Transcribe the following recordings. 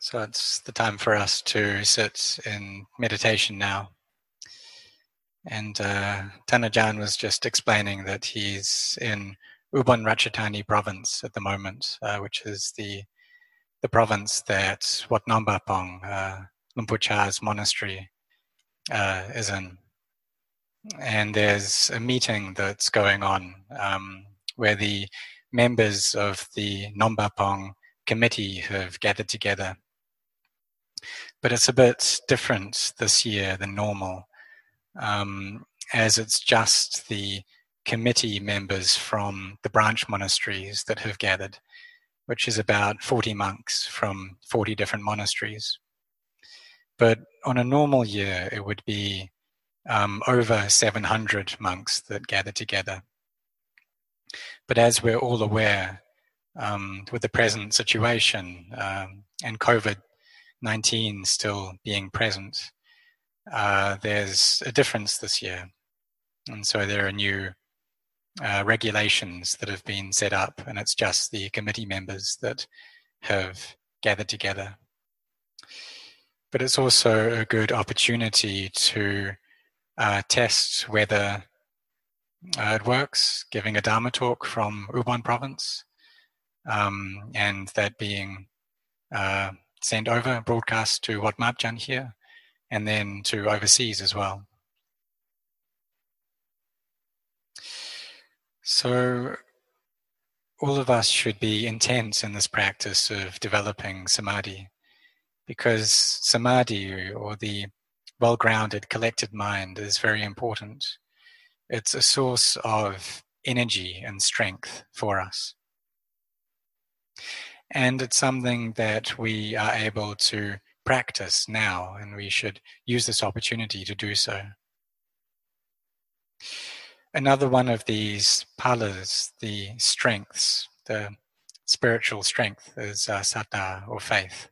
So it's the time for us to sit in meditation now. And uh, Tanajan was just explaining that he's in Ubon Ratchathani province at the moment, uh, which is the the province that Wat Nong Pah Pong, uh, monastery, uh, is in. And there's a meeting that's going on um, where the members of the Nong Pah Pong committee have gathered together but it's a bit different this year than normal, um, as it's just the committee members from the branch monasteries that have gathered, which is about 40 monks from 40 different monasteries. But on a normal year, it would be um, over 700 monks that gather together. But as we're all aware, um, with the present situation um, and COVID 19 still being present, uh, there's a difference this year. And so there are new uh, regulations that have been set up, and it's just the committee members that have gathered together. But it's also a good opportunity to uh, test whether uh, it works, giving a Dharma talk from Ubon province, um, and that being uh, sent over, and broadcast to Wat Mapjan here, and then to overseas as well. So, all of us should be intense in this practice of developing samadhi, because samadhi, or the well grounded, collected mind, is very important. It's a source of energy and strength for us. And it's something that we are able to practice now, and we should use this opportunity to do so. Another one of these palas, the strengths, the spiritual strength, is uh, or faith,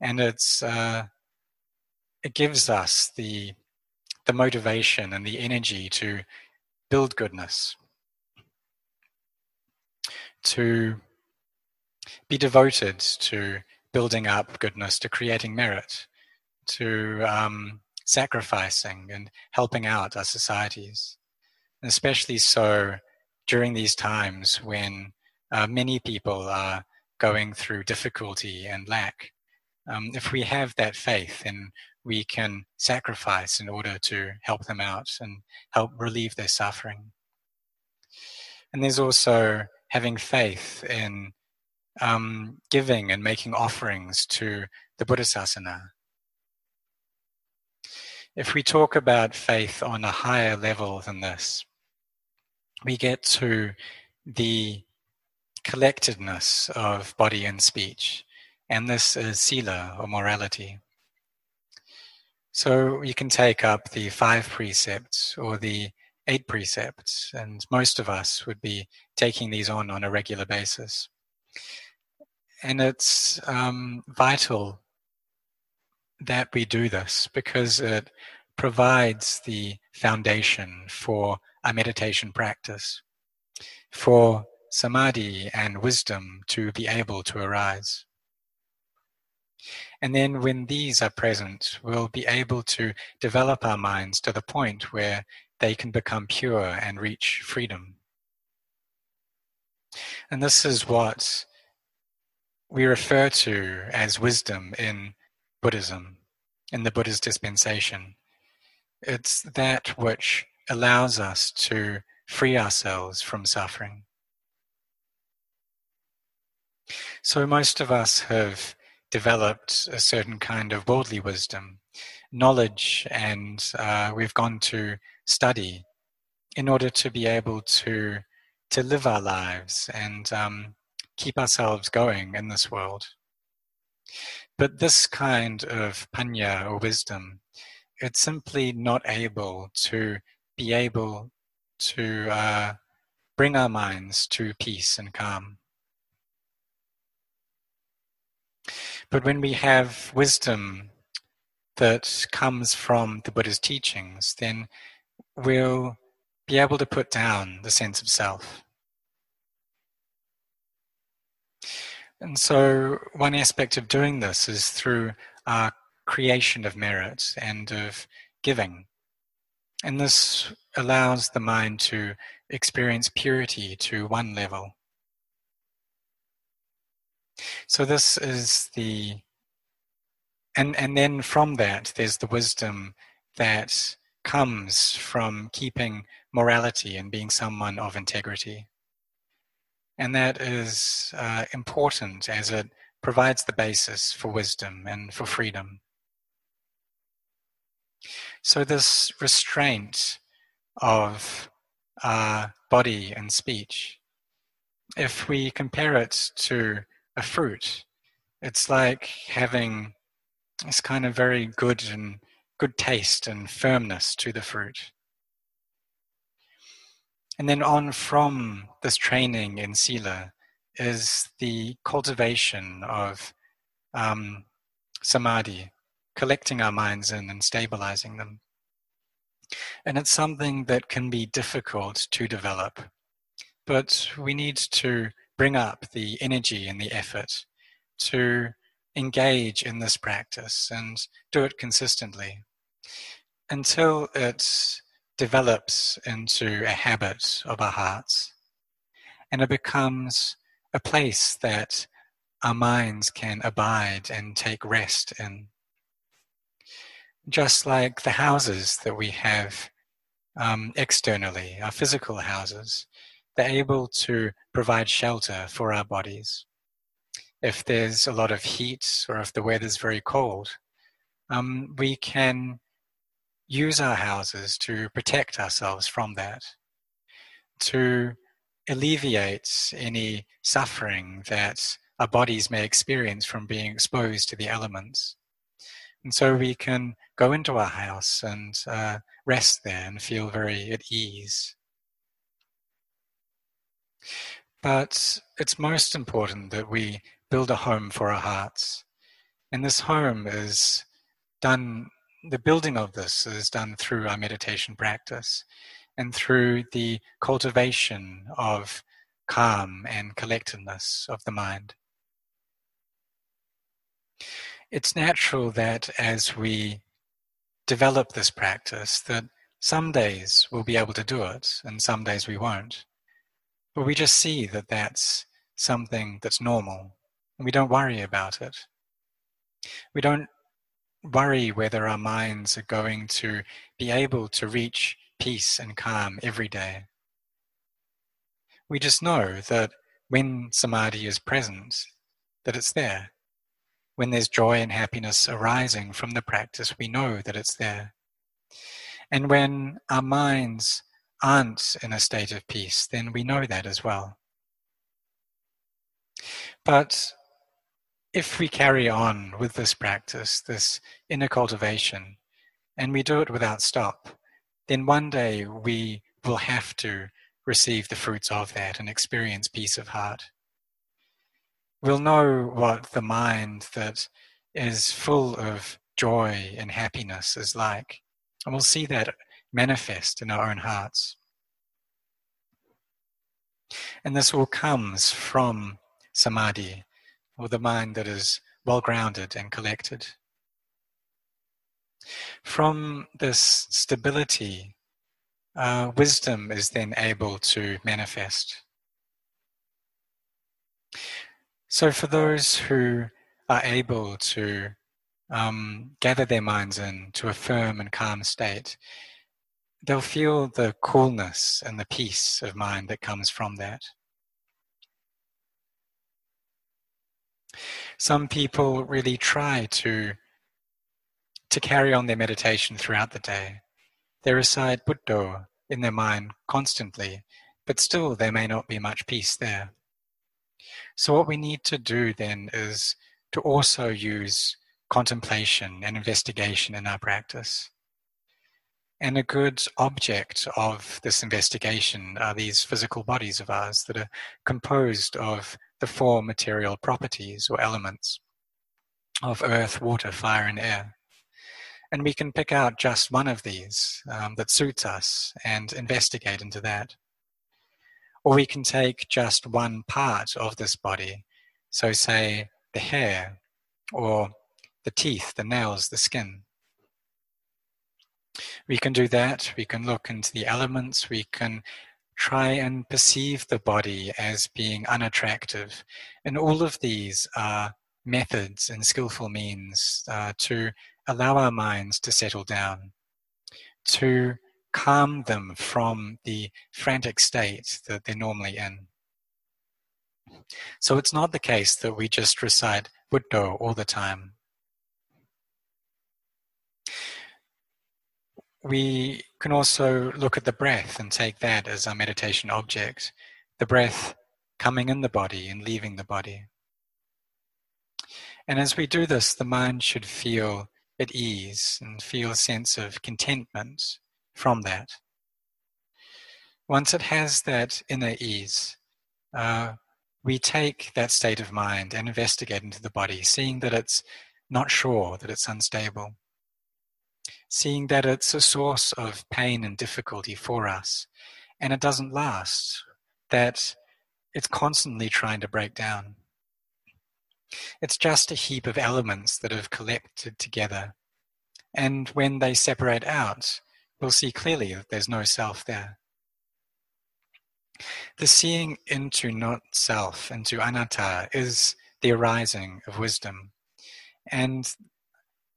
and it's uh, it gives us the the motivation and the energy to build goodness, to be devoted to building up goodness, to creating merit, to um, sacrificing and helping out our societies. And especially so during these times when uh, many people are going through difficulty and lack. Um, if we have that faith, then we can sacrifice in order to help them out and help relieve their suffering. And there's also having faith in um, giving and making offerings to the Buddhasasana. If we talk about faith on a higher level than this, we get to the collectedness of body and speech, and this is sila or morality. So you can take up the five precepts or the eight precepts, and most of us would be taking these on on a regular basis and it's um, vital that we do this because it provides the foundation for a meditation practice, for samadhi and wisdom to be able to arise. And then, when these are present, we'll be able to develop our minds to the point where they can become pure and reach freedom. And this is what we refer to as wisdom in Buddhism, in the Buddha's dispensation. It's that which allows us to free ourselves from suffering. So, most of us have developed a certain kind of worldly wisdom, knowledge, and uh, we've gone to study in order to be able to to live our lives and um, keep ourselves going in this world. But this kind of panya or wisdom, it's simply not able to be able to uh, bring our minds to peace and calm. But when we have wisdom that comes from the Buddha's teachings, then we'll be able to put down the sense of self. And so, one aspect of doing this is through our creation of merit and of giving. And this allows the mind to experience purity to one level. So, this is the, and, and then from that, there's the wisdom that comes from keeping morality and being someone of integrity. And that is uh, important as it provides the basis for wisdom and for freedom. So, this restraint of our body and speech, if we compare it to a fruit, it's like having this kind of very good and good taste and firmness to the fruit. And then on from this training in Sila is the cultivation of um, samadhi, collecting our minds in and stabilizing them. And it's something that can be difficult to develop, but we need to bring up the energy and the effort to engage in this practice and do it consistently until it develops into a habit of our hearts and it becomes a place that our minds can abide and take rest in. Just like the houses that we have um, externally, our physical houses, they're able to provide shelter for our bodies. If there's a lot of heat or if the weather's very cold, um, we can use our houses to protect ourselves from that, to alleviate any suffering that our bodies may experience from being exposed to the elements. And so we can go into our house and uh, rest there and feel very at ease. But it's most important that we build a home for our hearts. And this home is done the building of this is done through our meditation practice and through the cultivation of calm and collectedness of the mind. It's natural that as we develop this practice that some days we'll be able to do it and some days we won't. But we just see that that's something that's normal and we don't worry about it. We don't worry whether our minds are going to be able to reach peace and calm every day. We just know that when samadhi is present, that it's there. When there's joy and happiness arising from the practice, we know that it's there. And when our minds aren't in a state of peace, then we know that as well. But if we carry on with this practice, this inner cultivation, and we do it without stop, then one day we will have to receive the fruits of that and experience peace of heart. We'll know what the mind that is full of joy and happiness is like, and we'll see that manifest in our own hearts. And this all comes from samadhi, or the mind that is well grounded and collected. From this stability, uh, wisdom is then able to manifest. So, for those who are able to um, gather their minds in to a firm and calm state, they'll feel the coolness and the peace of mind that comes from that. Some people really try to to carry on their meditation throughout the day. They recite Buddha in their mind constantly, but still there may not be much peace there. So what we need to do then is to also use contemplation and investigation in our practice. And a good object of this investigation are these physical bodies of ours that are composed of the four material properties or elements of earth, water, fire, and air. And we can pick out just one of these um, that suits us and investigate into that. Or we can take just one part of this body So, say the hair, or the teeth, the nails, the skin. We can do that. We can look into the elements. We can try and perceive the body as being unattractive. And all of these are methods and skillful means uh, to allow our minds to settle down, to calm them from the frantic state that they're normally in. So it's not the case that we just recite Buddha all the time. We can also look at the breath and take that as our meditation object. The breath coming in the body and leaving the body. And as we do this, the mind should feel at ease and feel a sense of contentment from that. Once it has that inner ease, uh, we take that state of mind and investigate into the body, seeing that it's not sure, that it's unstable, seeing that it's a source of pain and difficulty for us, and it doesn't last, that it's constantly trying to break down. It's just a heap of elements that have collected together. And when they separate out, we'll see clearly that there's no self there. The seeing into not self, into anatta, is the arising of wisdom. And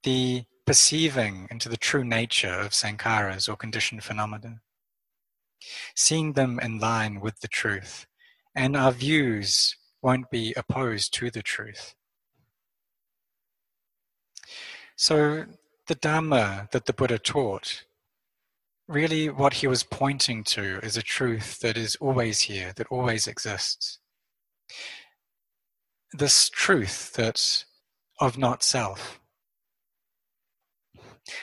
the perceiving into the true nature of sankharas or conditioned phenomena. Seeing them in line with the truth. And our views won't be opposed to the truth. So, the Dhamma that the Buddha taught, really what he was pointing to is a truth that is always here, that always exists. This truth that of not self.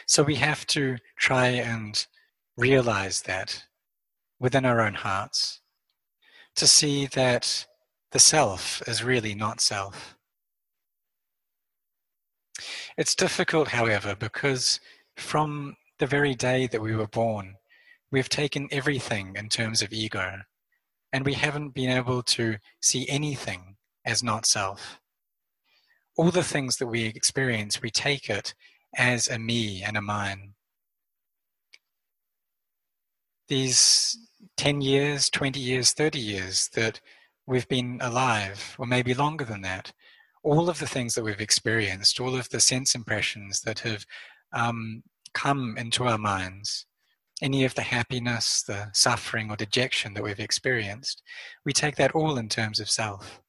So we have to try and realize that within our own hearts, to see that the self is really not self. It's difficult, however, because from the very day that we were born, we've taken everything in terms of ego, and we haven't been able to see anything as not self. All the things that we experience, we take it as a me and a mine. These 10 years, 20 years, 30 years that we've been alive, or maybe longer than that, all of the things that we've experienced, all of the sense impressions that have um, come into our minds, any of the happiness, the suffering, or dejection that we've experienced, we take that all in terms of self.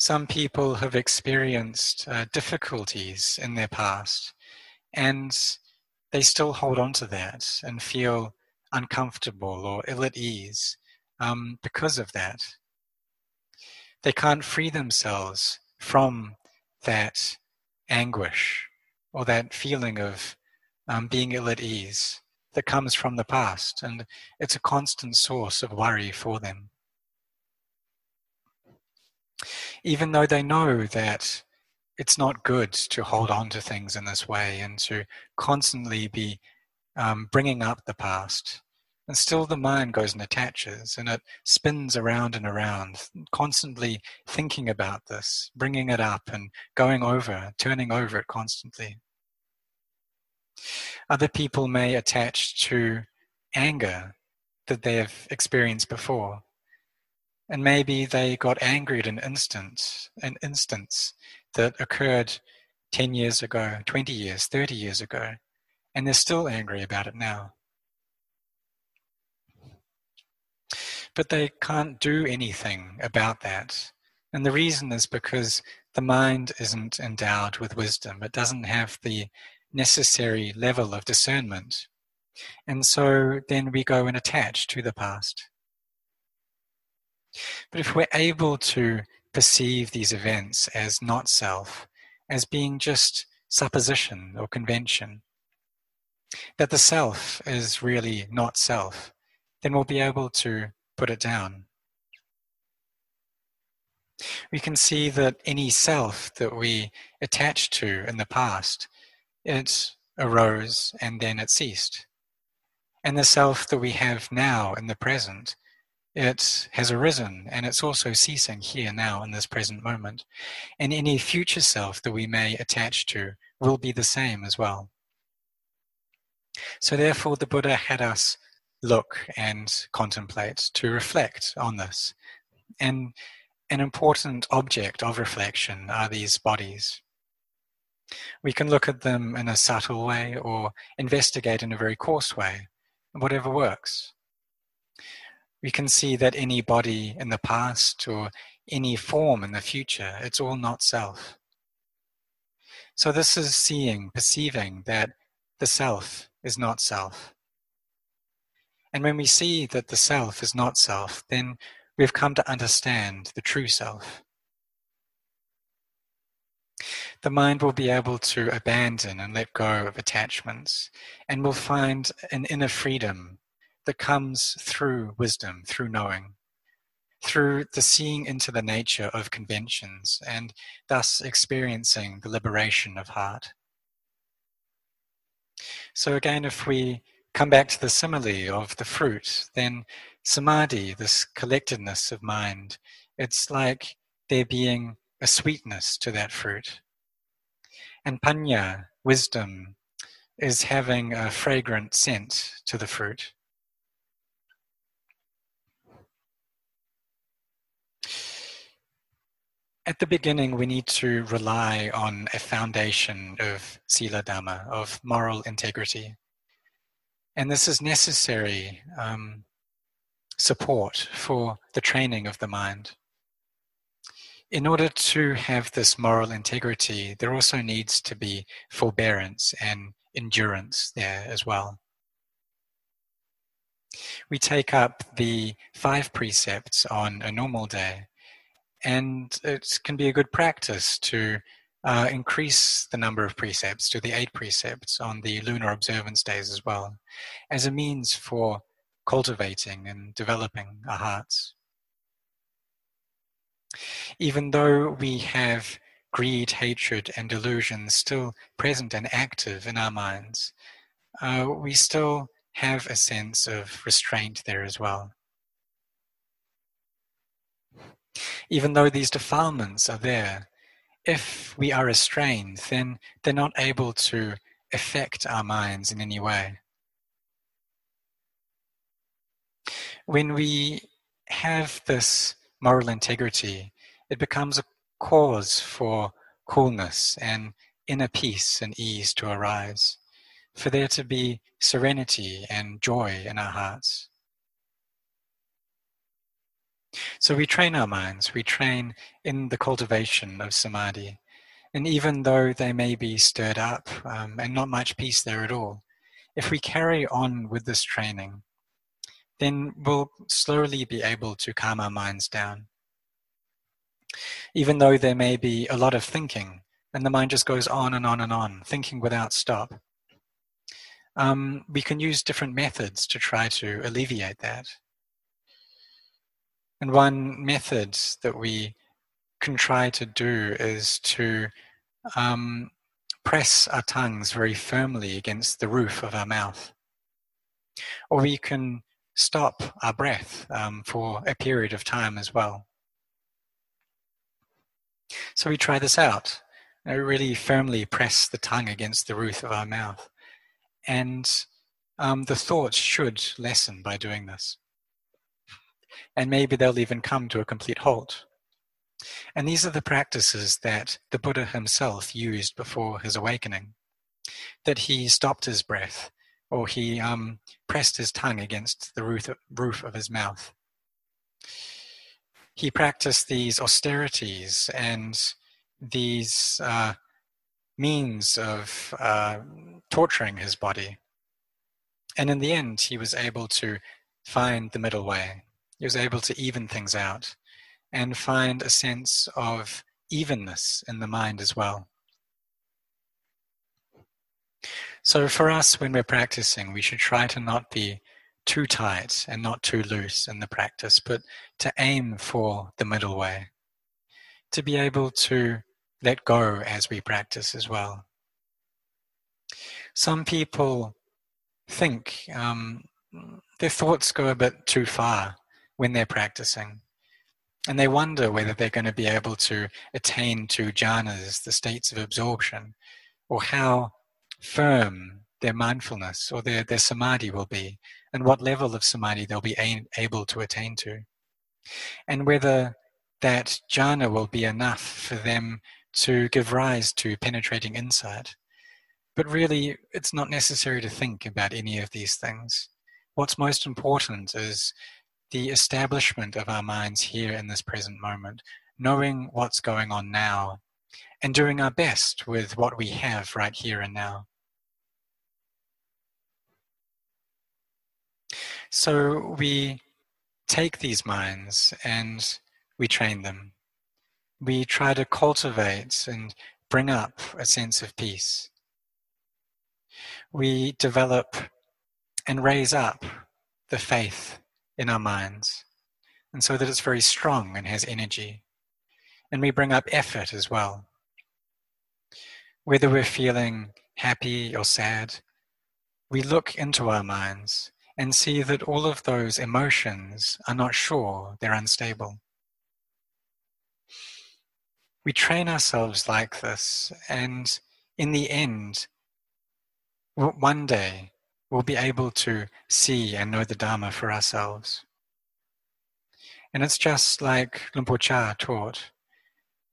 Some people have experienced uh, difficulties in their past, and they still hold on to that and feel uncomfortable or ill at ease um, because of that. They can't free themselves from that anguish or that feeling of um, being ill at ease that comes from the past, and it's a constant source of worry for them. Even though they know that it's not good to hold on to things in this way and to constantly be um, bringing up the past and still the mind goes and attaches and it spins around and around, constantly thinking about this, bringing it up and going over, turning over it constantly. Other people may attach to anger that they have experienced before. And maybe they got angry at an instant, an instance that occurred 10 years ago, 20 years, 30 years ago, and they're still angry about it now. but they can't do anything about that. And the reason is because the mind isn't endowed with wisdom, it doesn't have the necessary level of discernment. And so then we go and attach to the past. But if we're able to perceive these events as not self, as being just supposition or convention, that the self is really not self, then we'll be able to put it down. We can see that any self that we attach to in the past, it arose and then it ceased. And the self that we have now in the present it has arisen and it's also ceasing here now in this present moment. And any future self that we may attach to will be the same as well. So, therefore, the Buddha had us look and contemplate to reflect on this. And an important object of reflection are these bodies. We can look at them in a subtle way or investigate in a very coarse way, whatever works. We can see that any body in the past or any form in the future, it's all not self. So, this is seeing, perceiving that the self is not self. And when we see that the self is not self, then we've come to understand the true self. The mind will be able to abandon and let go of attachments and will find an inner freedom that comes through wisdom, through knowing, through the seeing into the nature of conventions and thus experiencing the liberation of heart. So, again, if we come back to the simile of the fruit, then samadhi, this collectedness of mind, it's like there being a sweetness to that fruit. And panya, wisdom, is having a fragrant scent to the fruit. At the beginning, we need to rely on a foundation of sila dhamma, of moral integrity. And this is necessary um, support for the training of the mind. In order to have this moral integrity, there also needs to be forbearance and endurance there as well. We take up the five precepts on a normal day, and it can be a good practice to uh, increase the number of precepts to the eight precepts on the lunar observance days as well, as a means for cultivating and developing our hearts. Even though we have greed, hatred, and delusion still present and active in our minds, uh, we still have a sense of restraint there as well. Even though these defilements are there, if we are restrained, then they're not able to affect our minds in any way. When we have this moral integrity, it becomes a cause for coolness and inner peace and ease to arise, for there to be serenity and joy in our hearts. So we train our minds, we train in the cultivation of samadhi. And even though they may be stirred up um, and not much peace there at all, if we carry on with this training, then we'll slowly be able to calm our minds down. Even though there may be a lot of thinking, and the mind just goes on and on and on, thinking without stop, um, we can use different methods to try to alleviate that. And one method that we can try to do is to um, press our tongues very firmly against the roof of our mouth. Or we can stop our breath um, for a period of time as well. So we try this out. I really firmly press the tongue against the roof of our mouth. And um, the thoughts should lessen by doing this and maybe they'll even come to a complete halt. And these are the practices that the Buddha himself used before his awakening. That he stopped his breath, or he um, pressed his tongue against the roof, roof of his mouth. He practiced these austerities and these uh, means of uh, torturing his body. And in the end, he was able to find the middle way. He was able to even things out and find a sense of evenness in the mind as well. So, for us, when we're practicing, we should try to not be too tight and not too loose in the practice, but to aim for the middle way, to be able to let go as we practice as well. Some people think um, their thoughts go a bit too far when they're practicing. And they wonder whether they're going to be able to attain to jhanas, the states of absorption, or how firm their mindfulness or their, their samadhi will be, and what level of samadhi they'll be a- able to attain to. And whether that jhana will be enough for them to give rise to penetrating insight. But really, it's not necessary to think about any of these things. What's most important is the establishment of our minds here in this present moment, knowing what's going on now, and doing our best with what we have right here and now. So we take these minds and we train them. We try to cultivate and bring up a sense of peace. We develop and raise up the faith in our minds, and so that it's very strong and has energy. And we bring up effort as well. Whether we're feeling happy or sad, we look into our minds and see that all of those emotions are not sure, they're unstable. We train ourselves like this, and in the end, one day we'll be able to see and know the Dharma for ourselves. And it's just like Luang Por Chah taught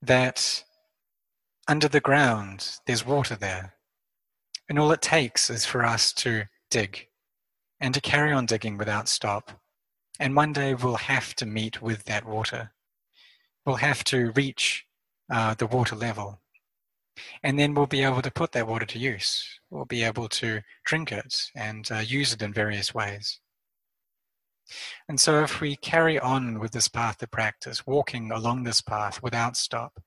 that under the ground there's water there. And all it takes is for us to dig and to carry on digging without stop. And one day we'll have to meet with that water. We'll have to reach uh, the water level. And then we'll be able to put that water to use. We'll be able to drink it and uh, use it in various ways. And so, if we carry on with this path of practice, walking along this path without stop,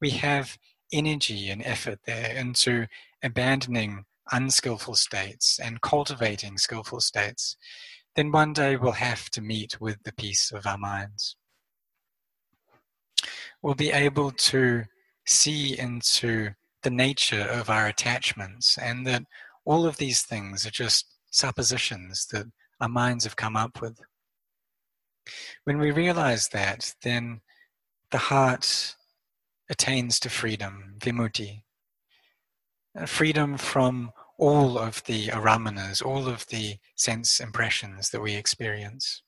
we have energy and effort there into abandoning unskillful states and cultivating skillful states, then one day we'll have to meet with the peace of our minds. We'll be able to see into the nature of our attachments and that all of these things are just suppositions that our minds have come up with. When we realize that, then the heart attains to freedom, vimutti, uh, freedom from all of the aramanas, all of the sense impressions that we experience.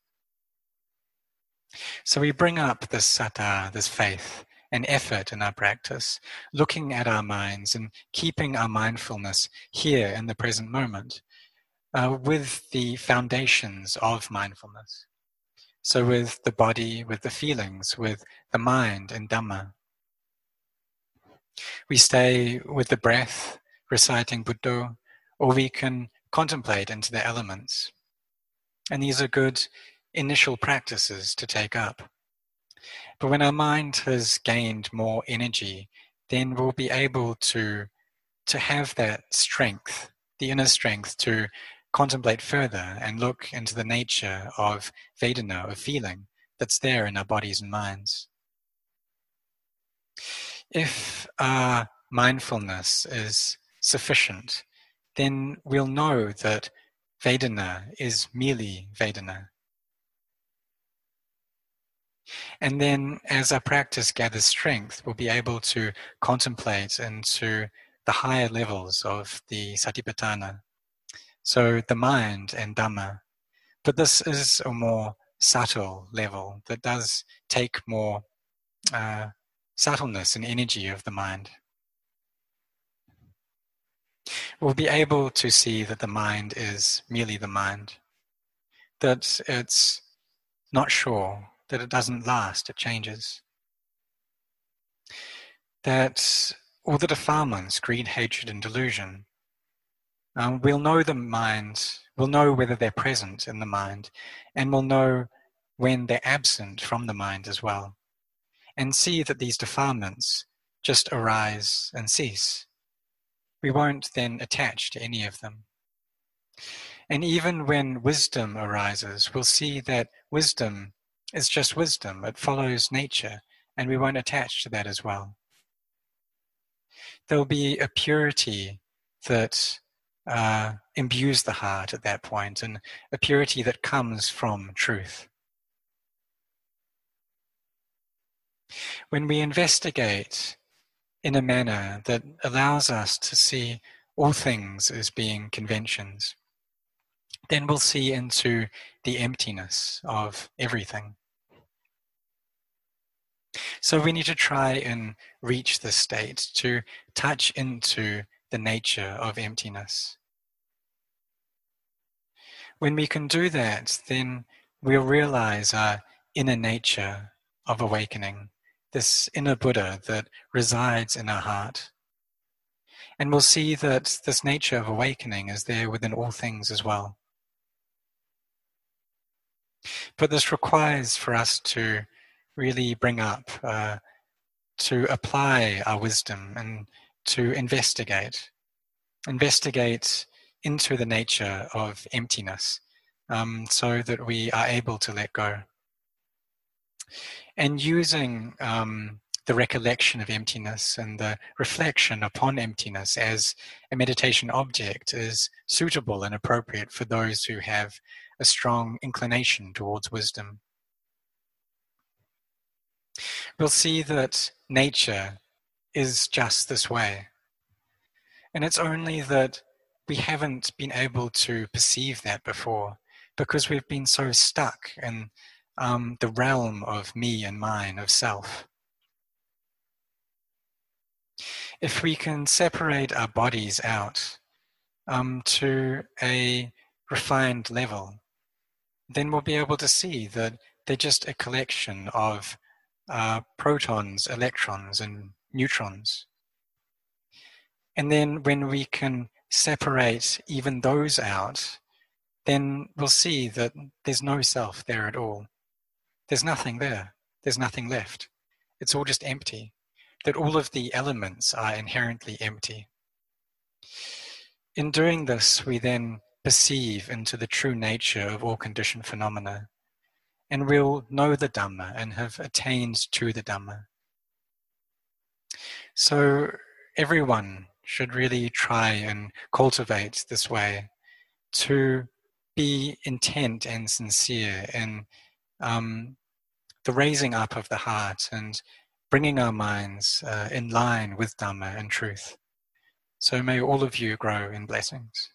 So we bring up this saddha, this faith, and effort in our practice, looking at our minds and keeping our mindfulness here in the present moment uh, with the foundations of mindfulness. So, with the body, with the feelings, with the mind and Dhamma. We stay with the breath, reciting Buddha, or we can contemplate into the elements. And these are good initial practices to take up. But when our mind has gained more energy, then we'll be able to, to have that strength, the inner strength to contemplate further and look into the nature of Vedana, of feeling, that's there in our bodies and minds. If our mindfulness is sufficient, then we'll know that Vedana is merely Vedana. And then, as our practice gathers strength, we'll be able to contemplate into the higher levels of the Satipatthana. So, the mind and Dhamma. But this is a more subtle level that does take more uh, subtleness and energy of the mind. We'll be able to see that the mind is merely the mind, that it's not sure that it doesn't last, it changes. That all the defilements, greed, hatred, and delusion, um, we'll know the mind, we'll know whether they're present in the mind, and we'll know when they're absent from the mind as well. And see that these defilements just arise and cease. We won't then attach to any of them. And even when wisdom arises, we'll see that wisdom it's just wisdom. It follows nature, and we won't attach to that as well. There'll be a purity that uh, imbues the heart at that point, and a purity that comes from truth. When we investigate in a manner that allows us to see all things as being conventions, then we'll see into the emptiness of everything. So we need to try and reach this state to touch into the nature of emptiness. When we can do that, then we'll realize our inner nature of awakening, this inner Buddha that resides in our heart. And we'll see that this nature of awakening is there within all things as well. But this requires for us to really bring up, uh, to apply our wisdom and to investigate. Investigate into the nature of emptiness um, so that we are able to let go. And using um, the recollection of emptiness and the reflection upon emptiness as a meditation object is suitable and appropriate for those who have a strong inclination towards wisdom. We'll see that nature is just this way. And it's only that we haven't been able to perceive that before because we've been so stuck in um, the realm of me and mine, of self. If we can separate our bodies out um, to a refined level, then we'll be able to see that they're just a collection of uh, protons, electrons, and neutrons. And then when we can separate even those out, then we'll see that there's no self there at all. There's nothing there. There's nothing left. It's all just empty. That all of the elements are inherently empty. In doing this, we then perceive into the true nature of all conditioned phenomena, and we'll know the Dhamma and have attained to the Dhamma. So, everyone should really try and cultivate this way to be intent and sincere in um, the raising up of the heart and bringing our minds uh, in line with Dhamma and truth. So may all of you grow in blessings.